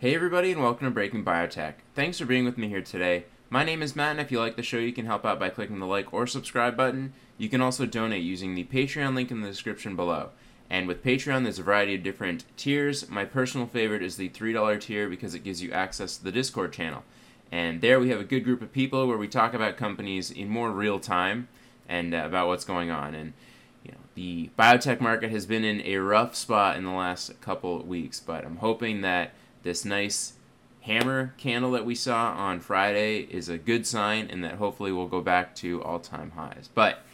Hey, everybody, and welcome to Breaking Biotech. Thanks for being with me here today. My name is Matt, and if you like the show, you can help out by clicking the like or subscribe button. You can also donate using the Patreon link in the description below. And with Patreon, there's a variety of different tiers. My personal favorite is the $3 tier because it gives you access to the Discord channel. And there we have a good group of people where we talk about companies in more real time and uh, about what's going on. And you know, the biotech market has been in a rough spot in the last couple weeks, but I'm hoping that this nice hammer candle that we saw on Friday is a good sign and that hopefully we'll go back to all-time highs. But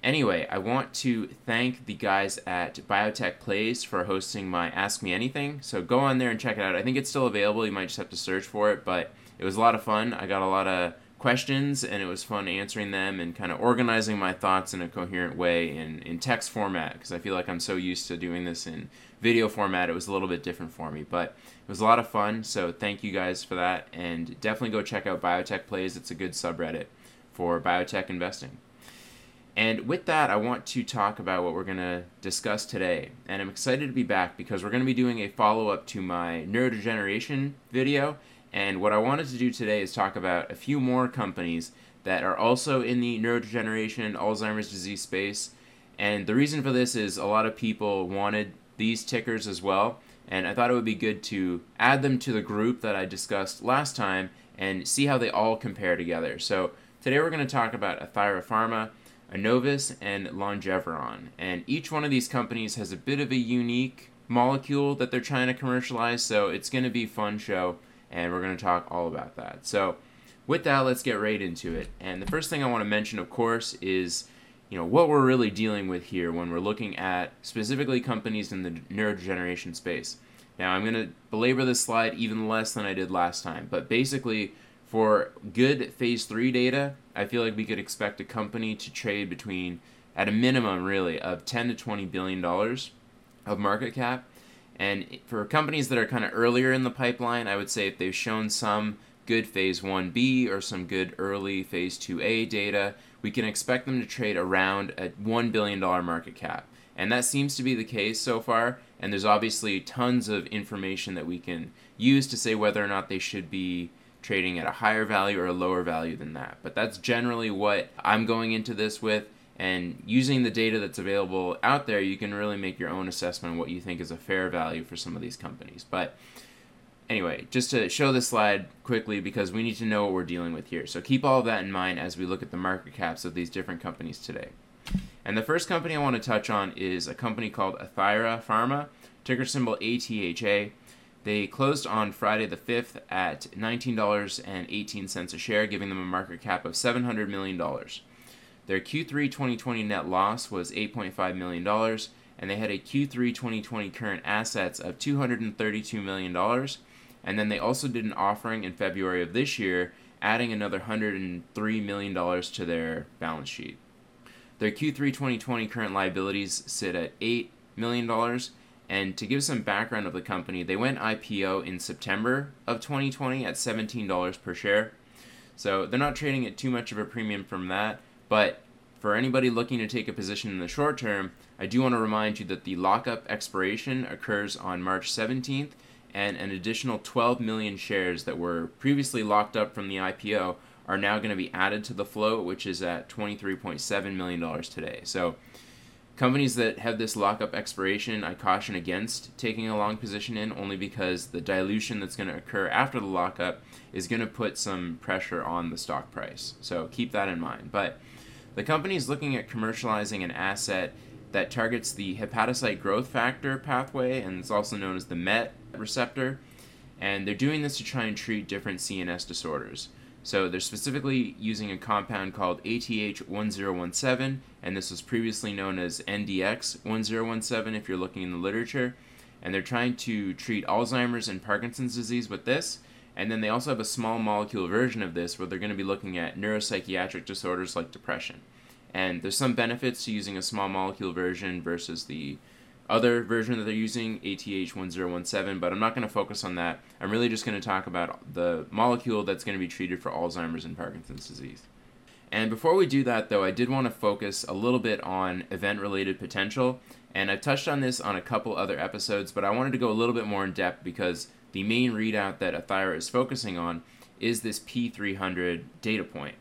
Anyway, I want to thank the guys at Biotech Plays for hosting my Ask Me Anything. So go on there and check it out. I think it's still available. You might just have to search for it, but it was a lot of fun. I got a lot of questions and it was fun answering them and kind of organizing my thoughts in a coherent way in, in text format because I feel like I'm so used to doing this in video format. It was a little bit different for me, but it was a lot of fun. So thank you guys for that and definitely go check out Biotech Plays. It's a good subreddit for biotech investing. And with that, I want to talk about what we're going to discuss today. And I'm excited to be back because we're going to be doing a follow up to my neurodegeneration video. And what I wanted to do today is talk about a few more companies that are also in the neurodegeneration, Alzheimer's disease space. And the reason for this is a lot of people wanted these tickers as well. And I thought it would be good to add them to the group that I discussed last time and see how they all compare together. So today we're going to talk about Athira Pharma. Annovis, and Longeveron. And each one of these companies has a bit of a unique molecule that they're trying to commercialize, so it's going to be fun show, and we're going to talk all about that. So, with that, let's get right into it. And the first thing I want to mention, of course, is you know what we're really dealing with here when we're looking at specifically companies in the neurodegeneration space. Now, I'm going to belabor this slide even less than I did last time, but basically, for good phase three data, I feel like we could expect a company to trade between, at a minimum, really, of 10 to 20 billion dollars of market cap. And for companies that are kind of earlier in the pipeline, I would say if they've shown some good phase 1B or some good early phase 2A data, we can expect them to trade around a $1 billion market cap. And that seems to be the case so far. And there's obviously tons of information that we can use to say whether or not they should be trading at a higher value or a lower value than that. But that's generally what I'm going into this with. And using the data that's available out there, you can really make your own assessment of what you think is a fair value for some of these companies. But anyway, just to show this slide quickly because we need to know what we're dealing with here. So keep all of that in mind as we look at the market caps of these different companies today. And the first company I want to touch on is a company called Athira Pharma, ticker symbol ATHA. They closed on Friday the 5th at $19.18 a share, giving them a market cap of $700 million. Their Q3 2020 net loss was $8.5 million, and they had a Q3 2020 current assets of $232 million. And then they also did an offering in February of this year, adding another $103 million to their balance sheet. Their Q3 2020 current liabilities sit at $8 million, and to give some background of the company, they went IPO in September of 2020 at $17 per share. So they're not trading at too much of a premium from that. But for anybody looking to take a position in the short term, I do want to remind you that the lockup expiration occurs on March 17th, and an additional 12 million shares that were previously locked up from the IPO are now going to be added to the float, which is at $23.7 million today. So Companies that have this lockup expiration, I caution against taking a long position in only because the dilution that's going to occur after the lockup is going to put some pressure on the stock price. So keep that in mind. But the company is looking at commercializing an asset that targets the hepatocyte growth factor pathway, and it's also known as the MET receptor. And they're doing this to try and treat different CNS disorders. So they're specifically using a compound called ATH1017, and this was previously known as NDX1017 if you're looking in the literature. And they're trying to treat Alzheimer's and Parkinson's disease with this. And then they also have a small molecule version of this where they're going to be looking at neuropsychiatric disorders like depression. And there's some benefits to using a small molecule version versus the other version that they're using, ATH1017, but I'm not going to focus on that. I'm really just going to talk about the molecule that's going to be treated for Alzheimer's and Parkinson's disease. And before we do that, though, I did want to focus a little bit on event related potential. And I've touched on this on a couple other episodes, but I wanted to go a little bit more in depth because the main readout that Athira is focusing on is this P300 data point.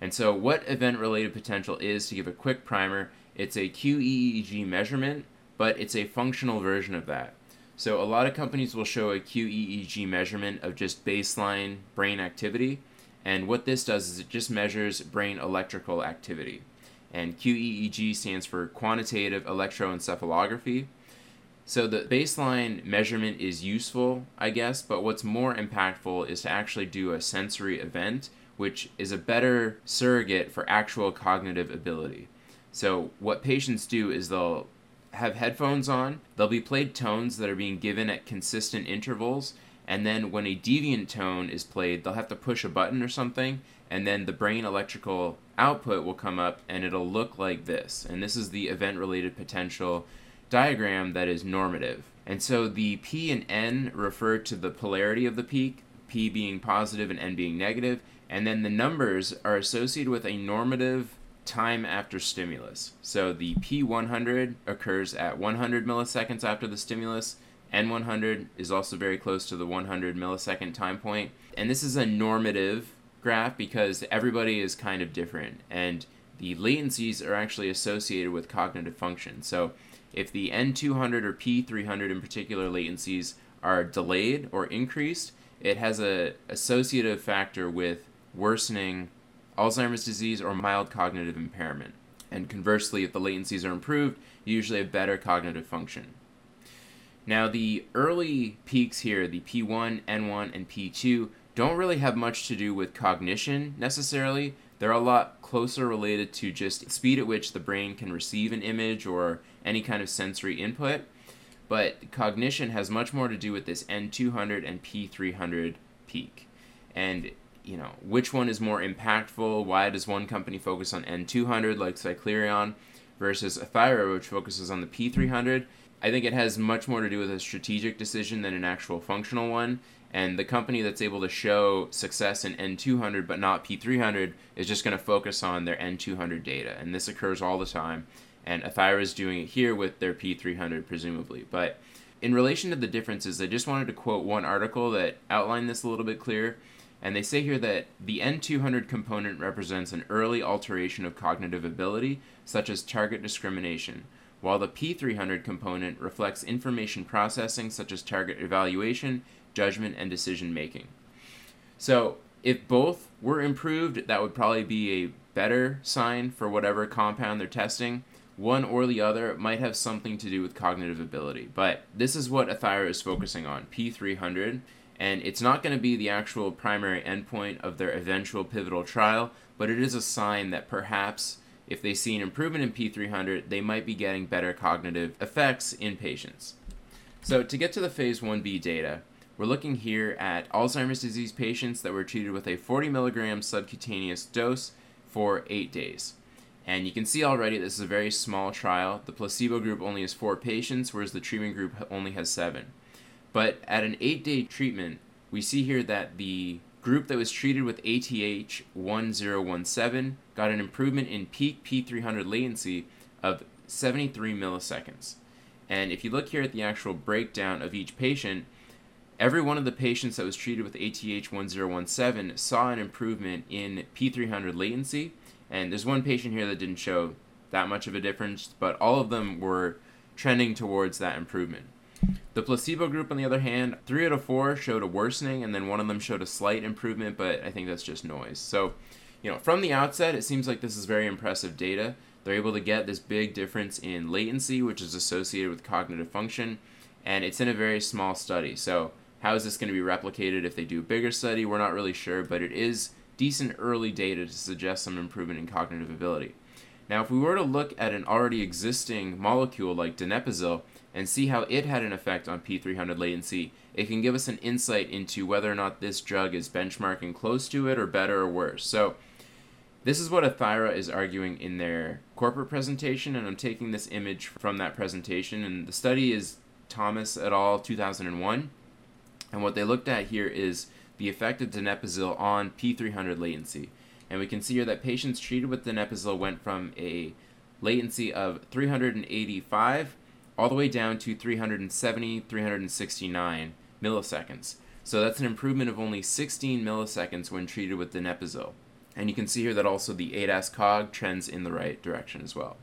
And so, what event related potential is, to give a quick primer, it's a QEEG measurement, but it's a functional version of that. So, a lot of companies will show a QEEG measurement of just baseline brain activity. And what this does is it just measures brain electrical activity. And QEEG stands for quantitative electroencephalography. So the baseline measurement is useful, I guess, but what's more impactful is to actually do a sensory event, which is a better surrogate for actual cognitive ability. So what patients do is they'll have headphones on, they'll be played tones that are being given at consistent intervals, and then when a deviant tone is played, they'll have to push a button or something, and then the brain electrical output will come up and it'll look like this. And this is the event related potential diagram that is normative. And so the P and N refer to the polarity of the peak, P being positive and N being negative, and then the numbers are associated with a normative time after stimulus. So the P100 occurs at 100 milliseconds after the stimulus. N100 is also very close to the 100 millisecond time point. And this is a normative graph because everybody is kind of different and the latencies are actually associated with cognitive function. So if the N200 or P300 in particular latencies are delayed or increased, it has a associative factor with worsening Alzheimer's disease or mild cognitive impairment. And conversely, if the latencies are improved, you usually have better cognitive function. Now, the early peaks here, the P1, N1, and P2, don't really have much to do with cognition necessarily. They're a lot closer related to just speed at which the brain can receive an image or any kind of sensory input. But cognition has much more to do with this N200 and P300 peak. And, you know, which one is more impactful? Why does one company focus on N200 like Cyclerion versus Athira, which focuses on the P300? I think it has much more to do with a strategic decision than an actual functional one. And the company that's able to show success in N200 but not P300 is just going to focus on their N200 data. And this occurs all the time and Athira is doing it here with their P300 presumably. But in relation to the differences, I just wanted to quote one article that outlined this a little bit clearer. And they say here that the N200 component represents an early alteration of cognitive ability, such as target discrimination, while the P300 component reflects information processing, such as target evaluation, judgment, and decision making. So, if both were improved, that would probably be a better sign for whatever compound they're testing one or the other might have something to do with cognitive ability. But this is what Athira is focusing on, P300, and it's not going to be the actual primary endpoint of their eventual pivotal trial, but it is a sign that perhaps if they see an improvement in P300, they might be getting better cognitive effects in patients. So to get to the phase 1b data, we're looking here at Alzheimer's disease patients that were treated with a 40 milligram subcutaneous dose for 8 days. And you can see already this is a very small trial. The placebo group only has four patients, whereas the treatment group only has seven. But at an eight day treatment, we see here that the group that was treated with ATH 1017 got an improvement in peak P300 latency of 73 milliseconds. And if you look here at the actual breakdown of each patient, every one of the patients that was treated with ATH 1017 saw an improvement in P300 latency and there's one patient here that didn't show that much of a difference, but all of them were trending towards that improvement. The placebo group, on the other hand, three out of four showed a worsening, and then one of them showed a slight improvement, but I think that's just noise. So, you know, from the outset, it seems like this is very impressive data. They're able to get this big difference in latency, which is associated with cognitive function, and it's in a very small study. So, how is this going to be replicated if they do a bigger study? We're not really sure, but it is decent early data to suggest some improvement in cognitive ability. Now, if we were to look at an already existing molecule like donepezil and see how it had an effect on P300 latency, it can give us an insight into whether or not this drug is benchmarking close to it or better or worse. So, this is what Athira is arguing in their corporate presentation, and I'm taking this image from that presentation. And the study is Thomas et al. 2001. And what they looked at here is the effect of donepezil on P300 latency. And we can see here that patients treated with donepezil went from a latency of 385 all the way down to 370, 369 milliseconds. So that's an improvement of only 16 milliseconds when treated with donepezil. And you can see here that also the ADAS-Cog trends in the right direction as well.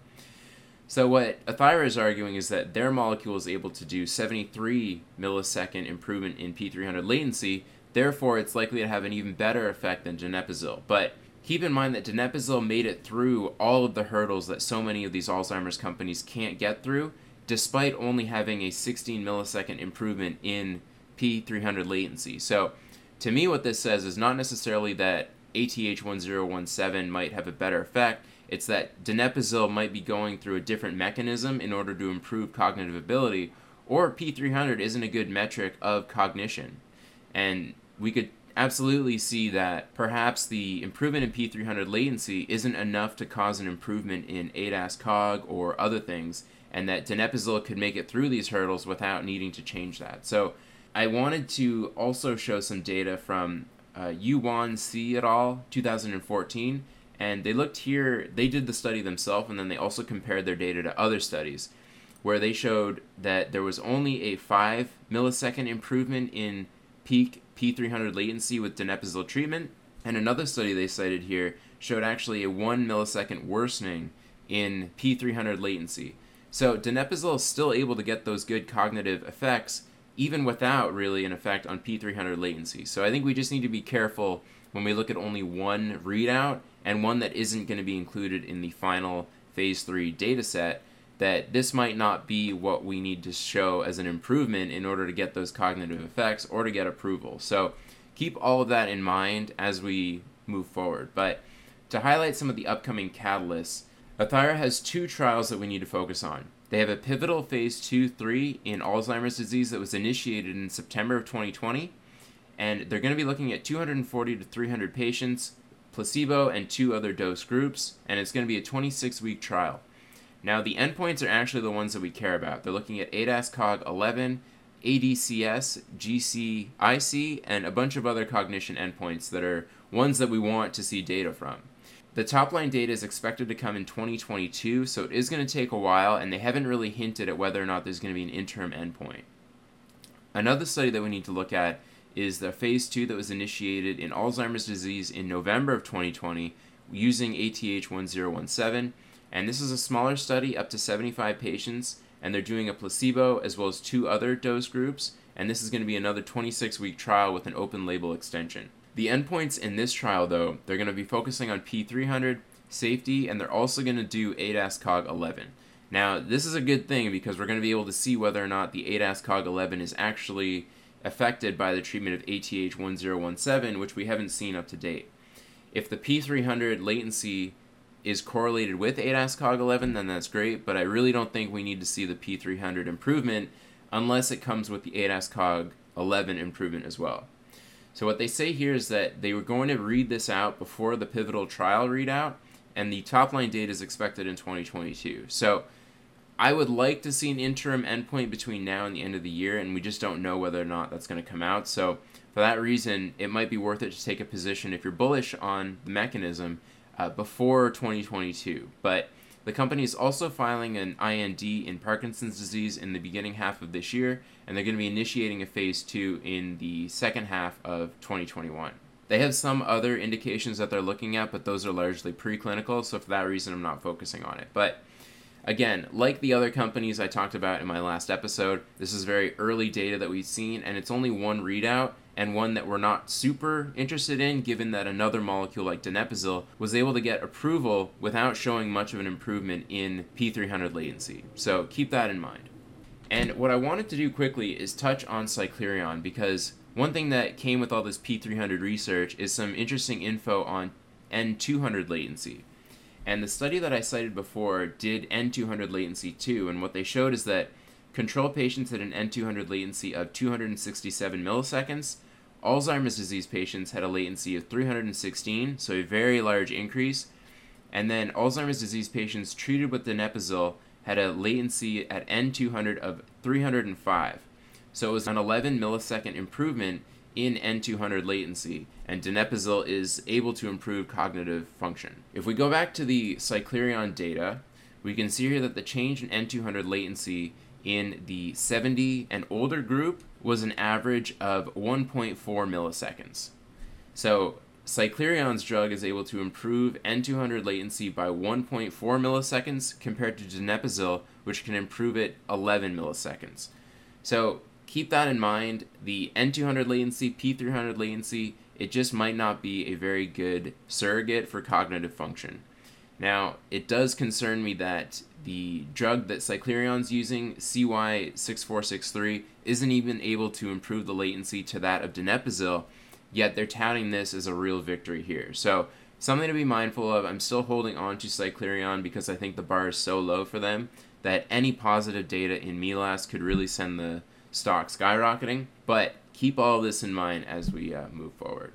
So what Athira is arguing is that their molecule is able to do 73 millisecond improvement in P300 latency, therefore it's likely to have an even better effect than donepezil. But keep in mind that donepezil made it through all of the hurdles that so many of these Alzheimer's companies can't get through, despite only having a 16 millisecond improvement in P300 latency. So to me, what this says is not necessarily that ATH1017 might have a better effect. It's that donepezil might be going through a different mechanism in order to improve cognitive ability, or P300 isn't a good metric of cognition. And we could absolutely see that perhaps the improvement in P300 latency isn't enough to cause an improvement in ADAS-Cog or other things, and that donepezil could make it through these hurdles without needing to change that. So I wanted to also show some data from uh, Yuan C et al. 2014, and they looked here. They did the study themselves, and then they also compared their data to other studies, where they showed that there was only a five millisecond improvement in peak P300 latency with donepezil treatment, and another study they cited here showed actually a one millisecond worsening in P300 latency. So donepezil is still able to get those good cognitive effects even without really an effect on P300 latency. So I think we just need to be careful when we look at only one readout and one that isn't going to be included in the final phase 3 data set that this might not be what we need to show as an improvement in order to get those cognitive effects or to get approval. So keep all of that in mind as we move forward. But to highlight some of the upcoming catalysts, Athira has two trials that we need to focus on. They have a pivotal phase 2 3 in Alzheimer's disease that was initiated in September of 2020. And they're going to be looking at 240 to 300 patients, placebo, and two other dose groups. And it's going to be a 26 week trial. Now, the endpoints are actually the ones that we care about. They're looking at ADAS-Cog 11, ADCS, GCIC, and a bunch of other cognition endpoints that are ones that we want to see data from. The top line data is expected to come in 2022, so it is going to take a while, and they haven't really hinted at whether or not there's going to be an interim endpoint. Another study that we need to look at is the phase 2 that was initiated in Alzheimer's disease in November of 2020 using ATH1017. And this is a smaller study, up to 75 patients, and they're doing a placebo as well as two other dose groups. And this is going to be another 26 week trial with an open label extension. The endpoints in this trial, though, they're going to be focusing on P300, safety, and they're also going to do ADAS-Cog 11. Now, this is a good thing because we're going to be able to see whether or not the ADAS-Cog 11 is actually affected by the treatment of ATH1017, which we haven't seen up to date. If the P300 latency is correlated with ADAS-Cog 11, then that's great, but I really don't think we need to see the P300 improvement unless it comes with the ADAS-Cog 11 improvement as well. So what they say here is that they were going to read this out before the pivotal trial readout, and the top line data is expected in 2022. So I would like to see an interim endpoint between now and the end of the year, and we just don't know whether or not that's going to come out. So for that reason, it might be worth it to take a position if you're bullish on the mechanism uh, before 2022. But the company is also filing an IND in Parkinson's disease in the beginning half of this year, and they're going to be initiating a phase two in the second half of 2021. They have some other indications that they're looking at, but those are largely preclinical, so for that reason, I'm not focusing on it. But again, like the other companies I talked about in my last episode, this is very early data that we've seen, and it's only one readout, and one that we're not super interested in given that another molecule like donepezil was able to get approval without showing much of an improvement in P300 latency. So keep that in mind. And what I wanted to do quickly is touch on Cyclerion because one thing that came with all this P300 research is some interesting info on N200 latency. And the study that I cited before did N200 latency too, and what they showed is that Control patients had an N200 latency of 267 milliseconds. Alzheimer's disease patients had a latency of 316, so a very large increase. And then Alzheimer's disease patients treated with donepezil had a latency at N200 of 305. So it was an 11 millisecond improvement in N200 latency, and donepezil is able to improve cognitive function. If we go back to the Cyclerion data, we can see here that the change in N200 latency in the 70 and older group was an average of 1.4 milliseconds. So Cyclerion's drug is able to improve N200 latency by 1.4 milliseconds compared to donepezil, which can improve it 11 milliseconds. So keep that in mind. The N200 latency, P300 latency, it just might not be a very good surrogate for cognitive function. Now, it does concern me that the drug that Cyclerion's using, CY6463, isn't even able to improve the latency to that of donepezil, yet they're touting this as a real victory here. So, something to be mindful of. I'm still holding on to Cyclerion because I think the bar is so low for them that any positive data in MELAS could really send the stock skyrocketing. But keep all this in mind as we uh, move forward.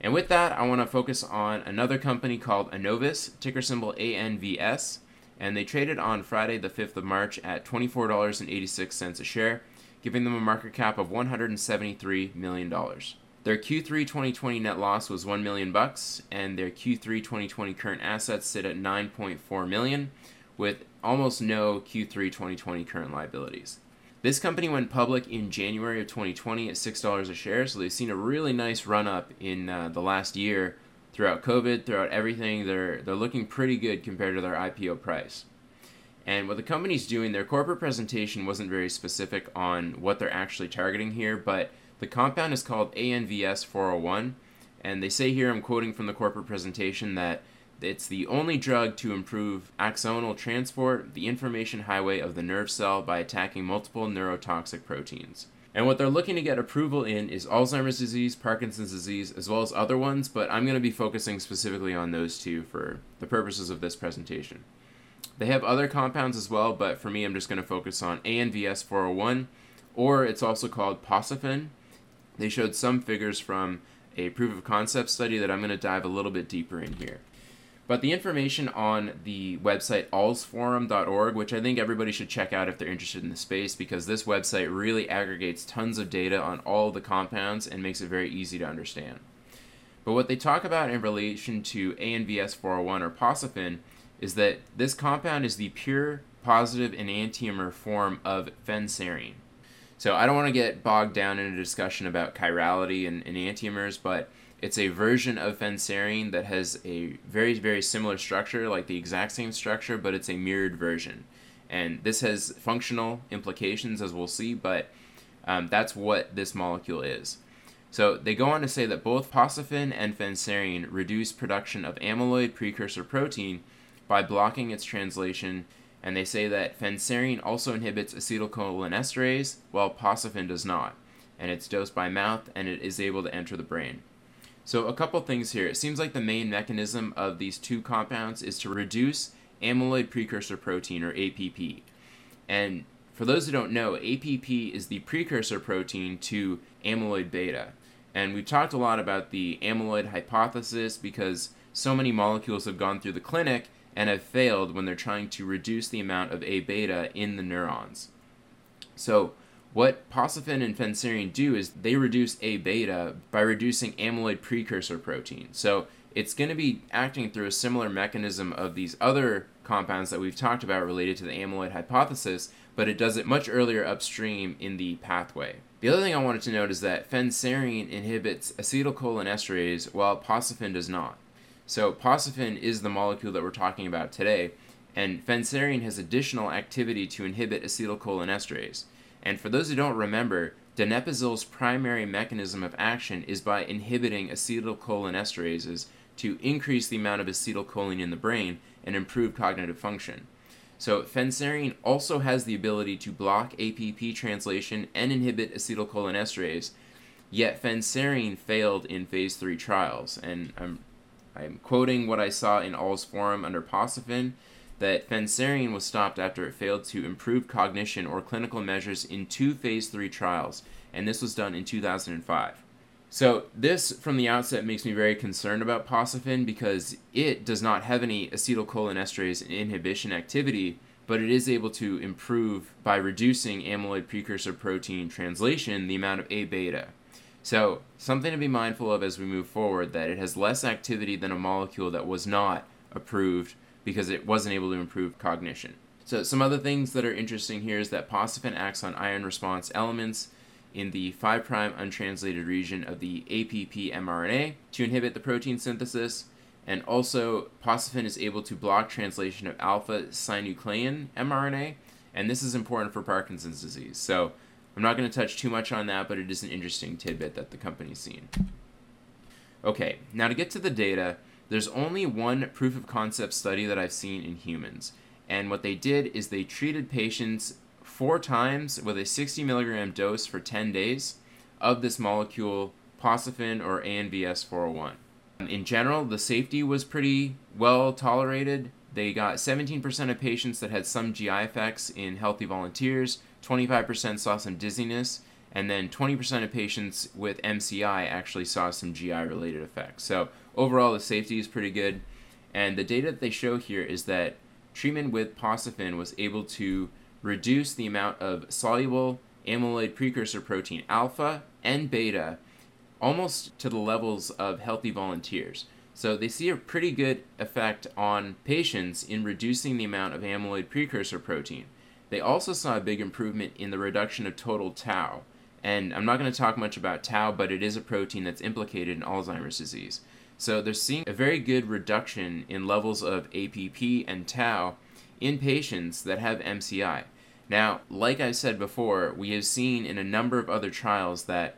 And with that, I want to focus on another company called Annovis, ticker symbol ANVS, and they traded on Friday, the 5th of March, at $24.86 a share, giving them a market cap of $173 million. Their Q3 2020 net loss was 1 million bucks, and their Q3 2020 current assets sit at 9.4 million, with almost no Q3 2020 current liabilities. This company went public in January of 2020 at $6 a share, so they've seen a really nice run up in uh, the last year throughout COVID, throughout everything. They're, they're looking pretty good compared to their IPO price. And what the company's doing, their corporate presentation wasn't very specific on what they're actually targeting here, but the compound is called ANVS 401. And they say here, I'm quoting from the corporate presentation, that it's the only drug to improve axonal transport, the information highway of the nerve cell, by attacking multiple neurotoxic proteins. And what they're looking to get approval in is Alzheimer's disease, Parkinson's disease, as well as other ones, but I'm going to be focusing specifically on those two for the purposes of this presentation. They have other compounds as well, but for me, I'm just going to focus on ANVS 401, or it's also called Posiphen. They showed some figures from a proof of concept study that I'm going to dive a little bit deeper in here. But the information on the website alzforum.org, which I think everybody should check out if they're interested in the space, because this website really aggregates tons of data on all the compounds and makes it very easy to understand. But what they talk about in relation to ANVS 401 or Posiphen is that this compound is the pure positive enantiomer form of phenserine. So I don't want to get bogged down in a discussion about chirality and enantiomers, but it's a version of phenserine that has a very, very similar structure, like the exact same structure, but it's a mirrored version. And this has functional implications, as we'll see, but um, that's what this molecule is. So they go on to say that both Posiphen and phenserine reduce production of amyloid precursor protein by blocking its translation, and they say that phenserine also inhibits acetylcholinesterase, while Posiphen does not, and it's dosed by mouth and it is able to enter the brain. So a couple things here. It seems like the main mechanism of these two compounds is to reduce amyloid precursor protein or APP. And for those who don't know, APP is the precursor protein to amyloid beta. And we've talked a lot about the amyloid hypothesis because so many molecules have gone through the clinic and have failed when they're trying to reduce the amount of A beta in the neurons. So, what Posiphen and phenserine do is they reduce A beta by reducing amyloid precursor protein. So it's going to be acting through a similar mechanism of these other compounds that we've talked about related to the amyloid hypothesis, but it does it much earlier upstream in the pathway. The other thing I wanted to note is that phenserine inhibits acetylcholinesterase while Posiphen does not. So Posiphen is the molecule that we're talking about today, and phenserine has additional activity to inhibit acetylcholinesterase. And for those who don't remember, donepezil's primary mechanism of action is by inhibiting acetylcholinesterases to increase the amount of acetylcholine in the brain and improve cognitive function. So, phenserine also has the ability to block APP translation and inhibit acetylcholinesterase, yet phenserine failed in phase 3 trials. And I'm, I'm quoting what I saw in Alzforum under Posiphen that phenserine was stopped after it failed to improve cognition or clinical measures in two phase 3 trials, and this was done in 2005. So, this from the outset makes me very concerned about Posiphen because it does not have any acetylcholinesterase inhibition activity, but it is able to improve by reducing amyloid precursor protein translation the amount of A beta. So, something to be mindful of as we move forward that it has less activity than a molecule that was not approved because it wasn't able to improve cognition. So some other things that are interesting here is that Posiphen acts on iron response elements. in the 5' untranslated region of the APP mRNA to inhibit the protein synthesis. And also, Posiphen is able to block translation of alpha synuclein mRNA, and this is important for Parkinson's disease. So, I'm not going to touch too much on that, but it is an interesting tidbit that the company's seen. Okay, now to get to the data, there's only one proof of concept study that I've seen in humans. And what they did is they treated patients four times with a 60 milligram dose for 10 days of this molecule, Posiphen or ANVS 401. In general, the safety was pretty well tolerated. They got 17% of patients that had some GI effects in healthy volunteers, 25% saw some dizziness, and then 20% of patients with MCI actually saw some GI related effects. So, overall, the safety is pretty good. And the data that they show here is that treatment with Posiphen was able to reduce the amount of soluble amyloid precursor protein alpha and beta almost to the levels of healthy volunteers. So they see a pretty good effect on patients in reducing the amount of amyloid precursor protein. They also saw a big improvement in the reduction of total tau. And I'm not going to talk much about tau, but it is a protein that's implicated in Alzheimer's disease. So they're seeing a very good reduction in levels of APP and tau in patients that have MCI. Now, like I said before, we have seen in a number of other trials that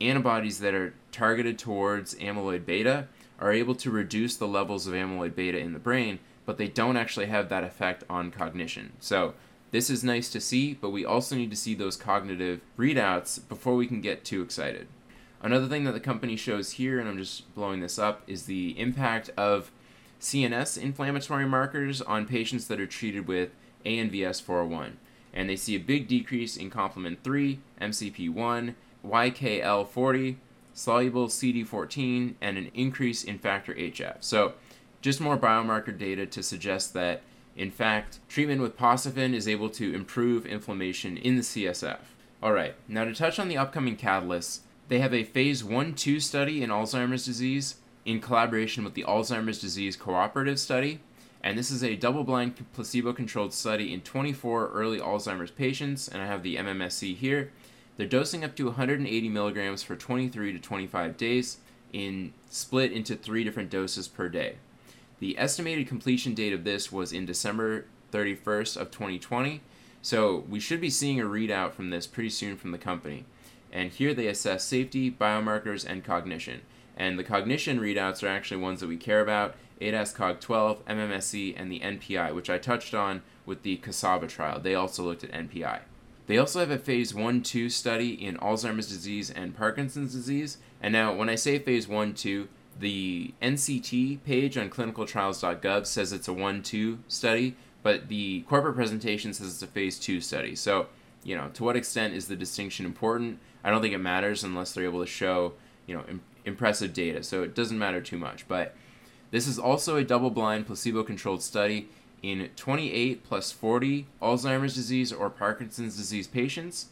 antibodies that are targeted towards amyloid beta are able to reduce the levels of amyloid beta in the brain, but they don't actually have that effect on cognition. So, this is nice to see, but we also need to see those cognitive readouts before we can get too excited. Another thing that the company shows here, and I'm just blowing this up, is the impact of CNS inflammatory markers on patients that are treated with ANVS 401 and they see a big decrease in complement 3, MCP1, YKL40, soluble CD14, and an increase in factor HF. So, just more biomarker data to suggest that, in fact, treatment with Posiphen is able to improve inflammation in the CSF. Alright, now to touch on the upcoming catalysts, they have a phase 1 2 study in Alzheimer's disease in collaboration with the Alzheimer's Disease Cooperative Study and this is a double blind placebo controlled study in 24 early Alzheimer's patients, and I have the MMSE here. They're dosing up to 180 milligrams for 23 to 25 days, in split into three different doses per day. The estimated completion date of this was in December 31st of 2020, so we should be seeing a readout from this pretty soon from the company. And here they assess safety, biomarkers, and cognition. And the cognition readouts are actually ones that we care about ADAS-Cog 12, MMSE, and the NPI, which I touched on with the Cassava trial. They also looked at NPI. They also have a phase 1 2 study in Alzheimer's disease and Parkinson's disease. And now, when I say phase 1 2, the NCT page on clinicaltrials.gov says it's a 1 2 study, but the corporate presentation says it's a phase 2 study. So, you know, to what extent is the distinction important? I don't think it matters unless they're able to show, you know, Im- impressive data. So it doesn't matter too much. But this is also a double blind, placebo controlled study in 28 plus 40 Alzheimer's disease or Parkinson's disease patients,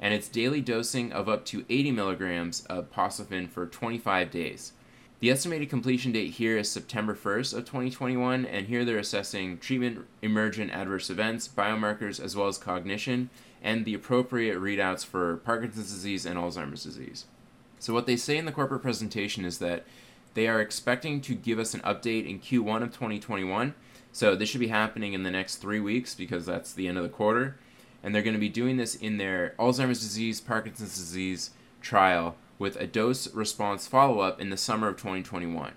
and it's daily dosing of up to 80 milligrams of Posiphen for 25 days. The estimated completion date here is September 1st of 2021, and here they're assessing treatment emergent adverse events, biomarkers, as well as cognition, and the appropriate readouts for Parkinson's disease and Alzheimer's disease. So, what they say in the corporate presentation is that they are expecting to give us an update in Q1 of 2021. So this should be happening in the next three weeks because that's the end of the quarter. And they're going to be doing this in their Alzheimer's disease, Parkinson's disease trial with a dose response follow up in the summer of 2021.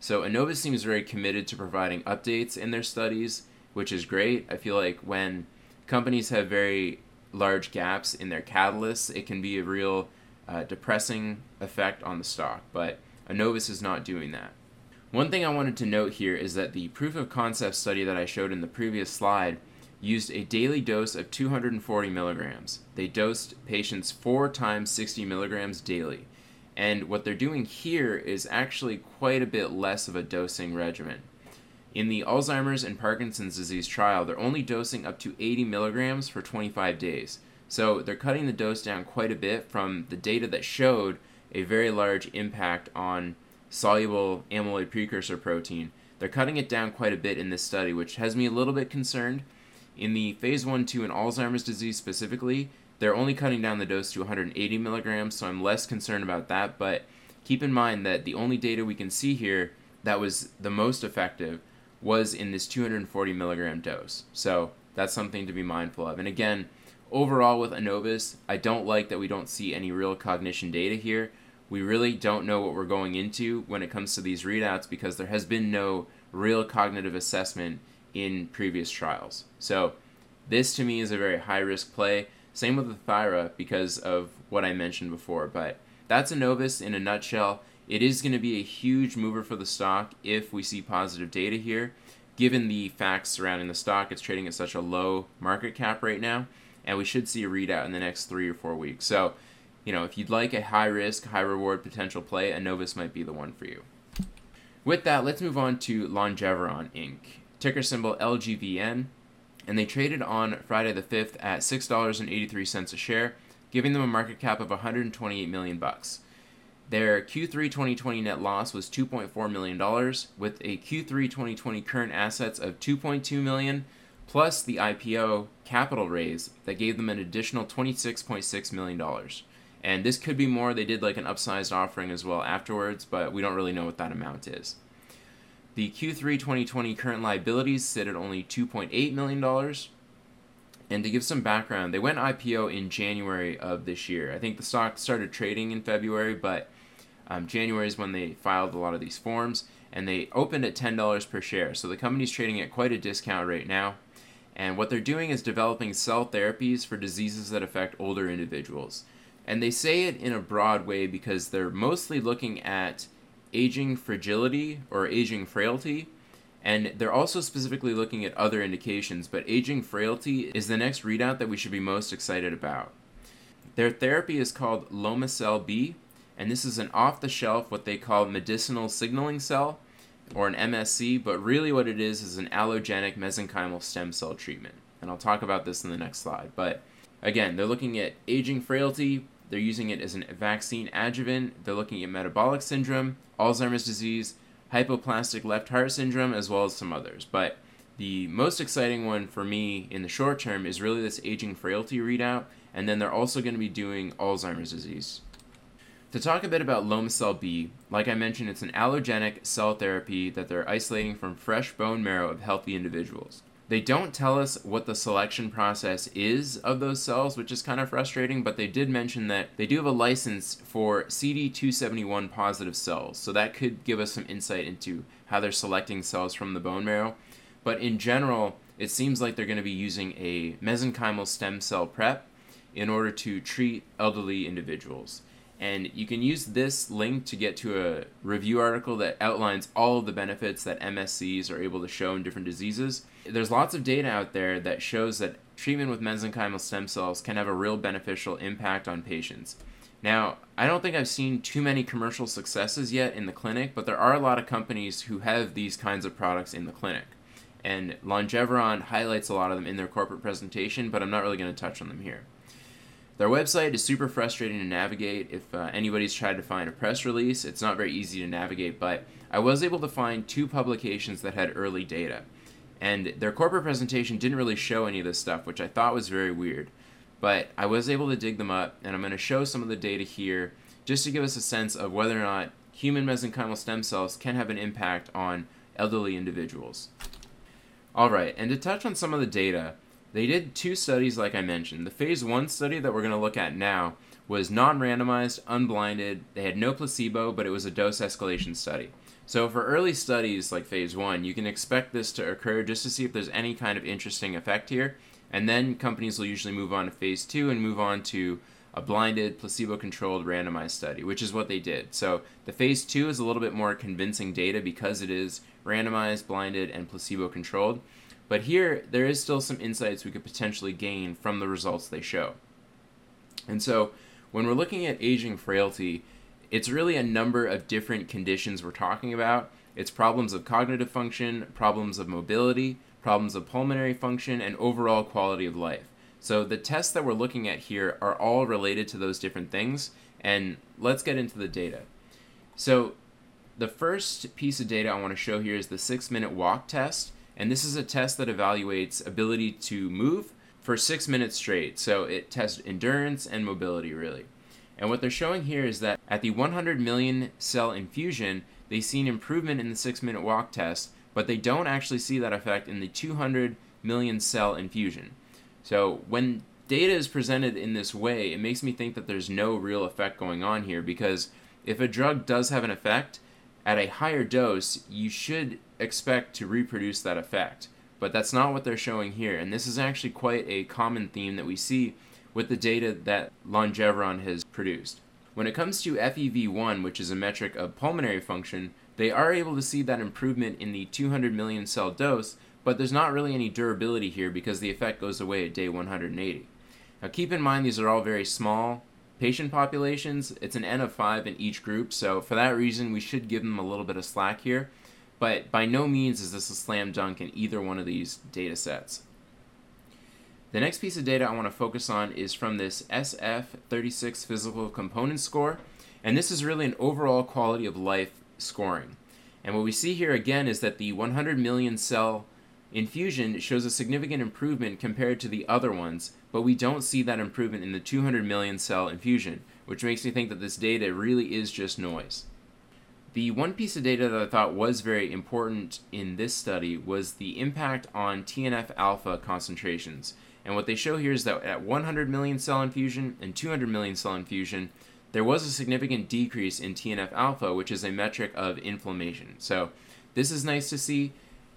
So Annovis seems very committed to providing updates in their studies, which is great. I feel like when companies have very large gaps in their catalysts, it can be a real uh, depressing effect on the stock. But Annovis is not doing that. One thing I wanted to note here is that the proof of concept study that I showed in the previous slide used a daily dose of 240 milligrams. They dosed patients four times 60 milligrams daily. And what they're doing here is actually quite a bit less of a dosing regimen. In the Alzheimer's and Parkinson's disease trial, they're only dosing up to 80 milligrams for 25 days. So they're cutting the dose down quite a bit from the data that showed a very large impact on soluble amyloid precursor protein. They're cutting it down quite a bit in this study, which has me a little bit concerned. In the phase 1 2 in Alzheimer's disease specifically, They're only cutting down the dose to 180 milligrams, so I'm less concerned about that. But keep in mind that the only data we can see here that was the most effective was in this 240 milligram dose. So that's something to be mindful of. And again, overall with Annovis, I don't like that we don't see any real cognition data here. We really don't know what we're going into when it comes to these readouts because there has been no real cognitive assessment in previous trials. So this to me is a very high risk play. Same with Athira because of what I mentioned before. But that's Annovis in a nutshell. It is going to be a huge mover for the stock if we see positive data here. Given the facts surrounding the stock, it's trading at such a low market cap right now, and we should see a readout in the next three or four weeks. So, you know, if you'd like a high risk, high reward potential play, Annovis might be the one for you. With that, let's move on to Longeveron Inc., ticker symbol LGVN, and they traded on Friday the 5th at $6.83 a share, giving them a market cap of 128 million bucks. Their Q3 2020 net loss was $2.4 million, with a Q3 2020 current assets of 2.2 million, plus the IPO capital raise that gave them an additional $26.6 million. And this could be more. They did like an upsized offering as well afterwards, but we don't really know what that amount is. The Q3 2020 current liabilities sit at only $2.8 million. And to give some background, they went IPO in January of this year. I think the stock started trading in February, but um, January is when they filed a lot of these forms, and they opened at $10 per share. So the company's trading at quite a discount right now. And what they're doing is developing cell therapies for diseases that affect older individuals. And they say it in a broad way because they're mostly looking at aging fragility or aging frailty. And they're also specifically looking at other indications, but aging frailty is the next readout that we should be most excited about. Their therapy is called Lomecel B, and this is an off the shelf, what they call medicinal signaling cell, or an MSC, but really what it is is an allogenic mesenchymal stem cell treatment. And I'll talk about this in the next slide. But again, they're looking at aging frailty, they're using it as a vaccine adjuvant. They're looking at metabolic syndrome, Alzheimer's disease, hypoplastic left heart syndrome, as well as some others. But the most exciting one for me in the short term is really this aging frailty readout, and then they're also going to be doing Alzheimer's disease. To talk a bit about Lomecel B, like I mentioned, it's an allogenic cell therapy that they're isolating from fresh bone marrow of healthy individuals. They don't tell us what the selection process is of those cells, which is kind of frustrating, but they did mention that they do have a license for CD271 positive cells. So that could give us some insight into how they're selecting cells from the bone marrow. But in general, it seems like they're going to be using a mesenchymal stem cell prep in order to treat elderly individuals. And you can use this link to get to a review article that outlines all of the benefits that MSCs are able to show in different diseases. There's lots of data out there that shows that treatment with mesenchymal stem cells can have a real beneficial impact on patients. Now, I don't think I've seen too many commercial successes yet in the clinic, but there are a lot of companies who have these kinds of products in the clinic. And Longeveron highlights a lot of them in their corporate presentation, but I'm not really going to touch on them here. Their website is super frustrating to navigate. If uh, anybody's tried to find a press release, it's not very easy to navigate, but I was able to find two publications that had early data. And their corporate presentation didn't really show any of this stuff, which I thought was very weird. But I was able to dig them up, and I'm going to show some of the data here just to give us a sense of whether or not human mesenchymal stem cells can have an impact on elderly individuals. Alright, and to touch on some of the data, they did two studies, like I mentioned. The phase one study that we're going to look at now was non randomized, unblinded. They had no placebo, but it was a dose escalation study. So, for early studies like phase one, you can expect this to occur just to see if there's any kind of interesting effect here. And then companies will usually move on to phase two and move on to a blinded, placebo controlled, randomized study, which is what they did. So, the phase two is a little bit more convincing data because it is randomized, blinded, and placebo controlled. But here, there is still some insights we could potentially gain from the results they show. And so, when we're looking at aging frailty, it's really a number of different conditions we're talking about. It's problems of cognitive function, problems of mobility, problems of pulmonary function, and overall quality of life. So, the tests that we're looking at here are all related to those different things, and let's get into the data. So, the first piece of data I want to show here is the six minute walk test. And this is a test that evaluates ability to move for six minutes straight. So it tests endurance and mobility really. And what they're showing here is that at the 100 million cell infusion, they see an improvement in the six minute walk test, but they don't actually see that effect in the 200 million cell infusion. So when data is presented in this way, it makes me think that there's no real effect going on here because if a drug does have an effect, at a higher dose, you should expect to reproduce that effect. But that's not what they're showing here, and this is actually quite a common theme that we see with the data that Longeveron has produced. When it comes to FEV1, which is a metric of pulmonary function, they are able to see that improvement in the 200 million cell dose, but there's not really any durability here because the effect goes away at day 180. Now keep in mind these are all very small patient populations. It's an N of 5 in each group, so for that reason we should give them a little bit of slack here, but by no means is this a slam dunk in either one of these data sets. The next piece of data I want to focus on is from this SF36 physical component score, and this is really an overall quality of life scoring. And what we see here again is that the 100 million cell infusion shows a significant improvement compared to the other ones, but we don't see that improvement in the 200 million cell infusion, which makes me think that this data really is just noise. The one piece of data that I thought was very important in this study was the impact on TNF alpha concentrations. And what they show here is that at 100 million cell infusion and 200 million cell infusion, there was a significant decrease in TNF alpha, which is a metric of inflammation. So this is nice to see.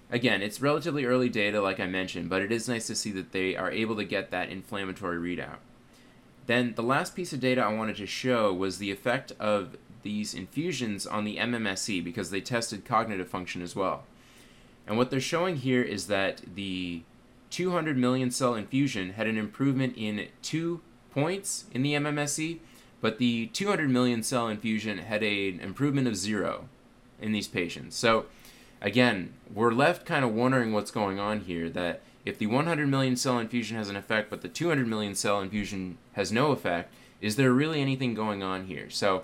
Again, it's relatively early data, like I mentioned, but it is nice to see that they are able to get that inflammatory readout. Then the last piece of data I wanted to show was the effect of these infusions on the MMSE because they tested cognitive function as well. And what they're showing here is that the 200 million cell infusion had an improvement in two points in the MMSE, but the 200 million cell infusion had an improvement of zero in these patients. So, again, we're left kind of wondering what's going on here. That if the 100 million cell infusion has an effect, but the 200 million cell infusion has no effect, is there really anything going on here? So,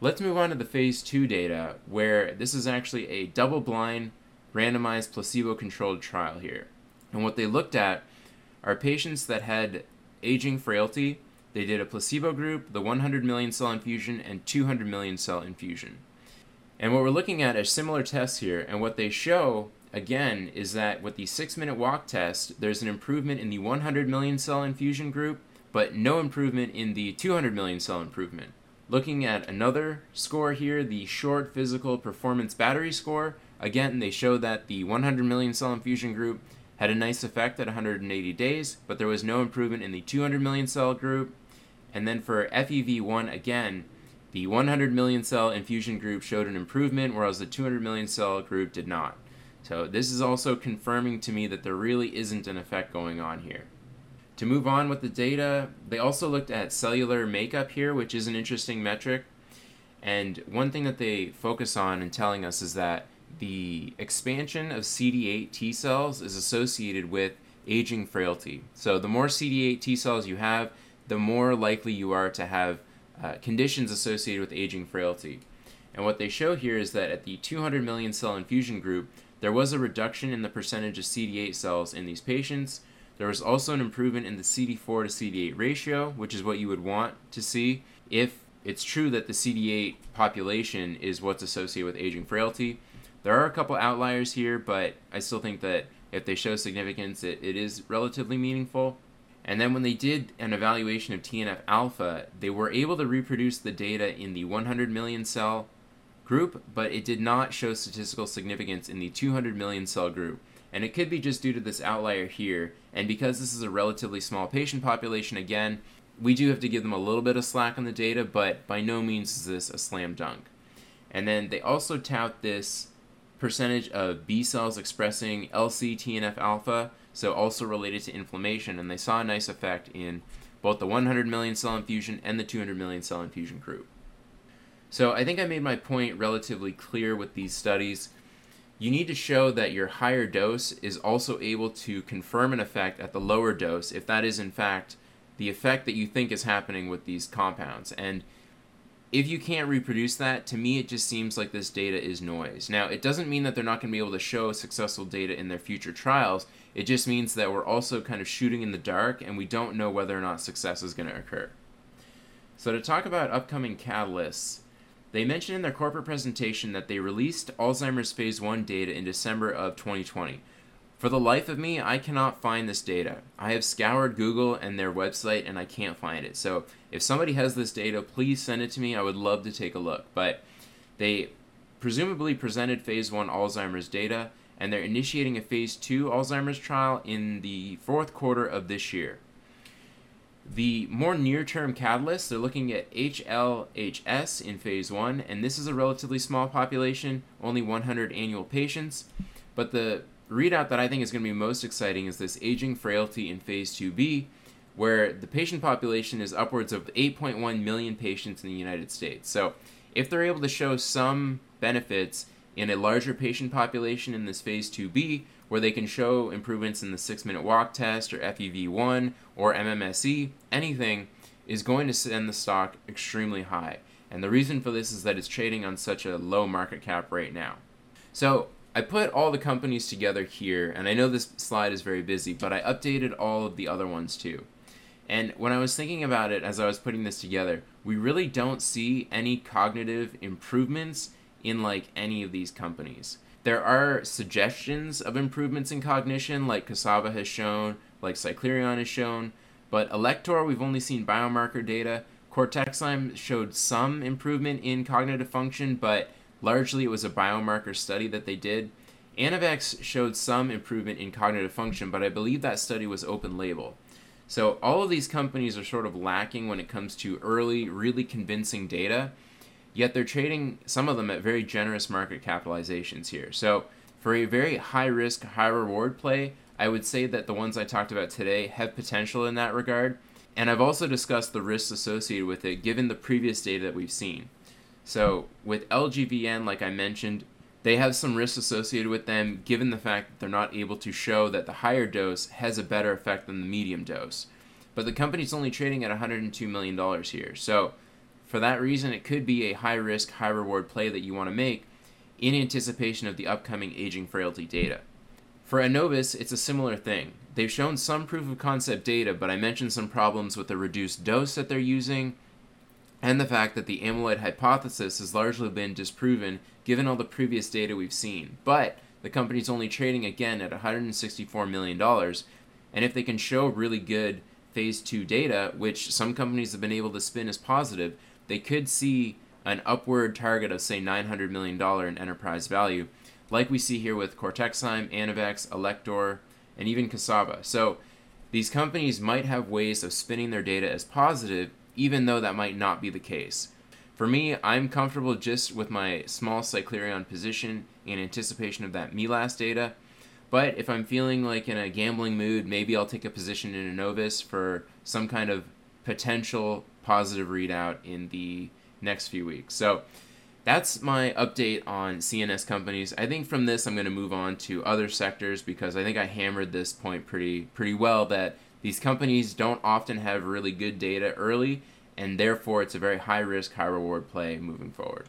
let's move on to the phase 2 data, where this is actually a double blind, randomized, placebo controlled trial here. And what they looked at are patients that had aging frailty. They did a placebo group, the 100 million cell infusion, and 200 million cell infusion. And what we're looking at are similar tests here, and what they show again is that with the six minute walk test, there's an improvement in the 100 million cell infusion group, but no improvement in the 200 million cell improvement. Looking at another score here, the short physical performance battery score, again, they show that the 100 million cell infusion group had a nice effect at 180 days, but there was no improvement in the 200 million cell group. And then for FEV1, again, the 100 million cell infusion group showed an improvement, whereas the 200 million cell group did not. So this is also confirming to me that there really isn't an effect going on here. To move on with the data, they also looked at cellular makeup here, which is an interesting metric. And one thing that they focus on in telling us is that the expansion of CD8 T cells is associated with aging frailty. So the more CD8 T cells you have, the more likely you are to have uh, conditions associated with aging frailty. And what they show here is that at the 200 million cell infusion group, there was a reduction in the percentage of CD8 cells in these patients. There was also an improvement in the CD4 to CD8 ratio, which is what you would want to see if it's true that the CD8 population is what's associated with aging frailty. There are a couple outliers here, but I still think that if they show significance, it, it is relatively meaningful. And then when they did an evaluation of TNF alpha, they were able to reproduce the data in the 100 million cell group, but it did not show statistical significance in the 200 million cell group. And it could be just due to this outlier here. And because this is a relatively small patient population, again, we do have to give them a little bit of slack on the data, but by no means is this a slam dunk. And then they also tout this percentage of B cells expressing LC TNF alpha, so also related to inflammation, and they saw a nice effect in both the 100 million cell infusion and the 200 million cell infusion group. So I think I made my point relatively clear with these studies. You need to show that your higher dose is also able to confirm an effect at the lower dose if that is in fact the effect that you think is happening with these compounds. And if you can't reproduce that, to me it just seems like this data is noise. Now, it doesn't mean that they're not going to be able to show successful data in their future trials. It just means that we're also kind of shooting in the dark and we don't know whether or not success is going to occur. So, to talk about upcoming catalysts, they mentioned in their corporate presentation that they released Alzheimer's phase 1 data in December of 2020. For the life of me, I cannot find this data. I have scoured Google and their website and I can't find it. So if somebody has this data, please send it to me. I would love to take a look. But they presumably presented phase 1 Alzheimer's data and they're initiating a phase 2 Alzheimer's trial in the fourth quarter of this year. The more near term catalysts, they're looking at HLHS in phase 1, and this is a relatively small population, only 100 annual patients. But the readout that I think is going to be most exciting is this aging frailty in phase 2b, where the patient population is upwards of 8.1 million patients in the United States. So, if they're able to show some benefits in a larger patient population in this phase 2b, where they can show improvements in the six minute walk test or FEV1 or MMSE, anything is going to send the stock extremely high. And the reason for this is that it's trading on such a low market cap right now. So, I put all the companies together here, and I know this slide is very busy, but I updated all of the other ones too. And when I was thinking about it as I was putting this together, we really don't see any cognitive improvements in like any of these companies. There are suggestions of improvements in cognition, like Cassava has shown, like Cyclerion has shown, but Alector, we've only seen biomarker data. Cortexyme showed some improvement in cognitive function, but Largely, it was a biomarker study that they did. Anavex showed some improvement in cognitive function, but I believe that study was open label. So, all of these companies are sort of lacking when it comes to early, really convincing data, yet they're trading some of them at very generous market capitalizations here. So, for a very high risk, high reward play, I would say that the ones I talked about today have potential in that regard. And I've also discussed the risks associated with it given the previous data that we've seen. So with LGVN, like I mentioned, they have some risks associated with them given the fact that they're not able to show that the higher dose has a better effect than the medium dose. But the company's only trading at $102 million here. So for that reason, it could be a high risk, high reward play that you want to make in anticipation of the upcoming aging frailty data. For Annovis, it's a similar thing. They've shown some proof of concept data, but I mentioned some problems with the reduced dose that they're using and the fact that the amyloid hypothesis has largely been disproven given all the previous data we've seen. But the company's only trading again at $164 million, and if they can show really good phase 2 data, which some companies have been able to spin as positive, they could see an upward target of, say, $900 million in enterprise value, like we see here with Cortexyme, Anavex, Alector, and even Cassava. So these companies might have ways of spinning their data as positive even though that might not be the case. For me, I'm comfortable just with my small Cyclerion position in anticipation of that MELAS data. But if I'm feeling like in a gambling mood, maybe I'll take a position in Annovis for some kind of potential positive readout in the next few weeks. So that's my update on CNS companies. I think from this I'm going to move on to other sectors because I think I hammered this point pretty pretty well that these companies don't often have really good data early, and therefore it's a very high risk, high reward play moving forward.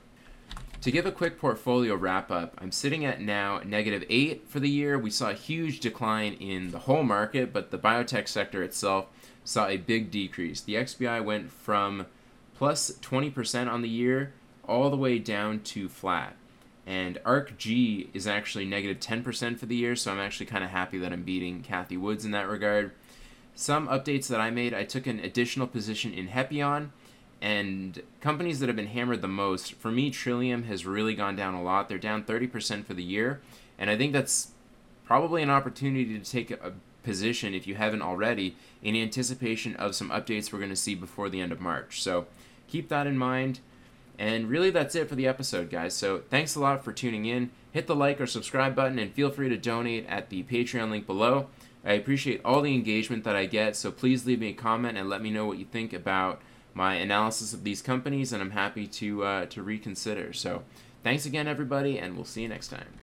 To give a quick portfolio wrap up, I'm sitting at now negative 8 for the year. We saw a huge decline in the whole market, but the biotech sector itself saw a big decrease. The XBI went from plus 20% on the year all the way down to flat. And ARKG is actually negative 10% for the year, so I'm actually kind of happy that I'm beating Cathie Woods in that regard. Some updates that I made, I took an additional position in Hepion, and companies that have been hammered the most, for me, Trillium has really gone down a lot. They're down 30% for the year, and I think that's probably an opportunity to take a position, if you haven't already, in anticipation of some updates we're going to see before the end of March. So keep that in mind. And really, that's it for the episode, guys. So thanks a lot for tuning in. Hit the like or subscribe button, and feel free to donate at the Patreon link below. I appreciate all the engagement that I get, so please leave me a comment and let me know what you think about my analysis of these companies, and I'm happy to uh, to reconsider. So, thanks again, everybody, and we'll see you next time.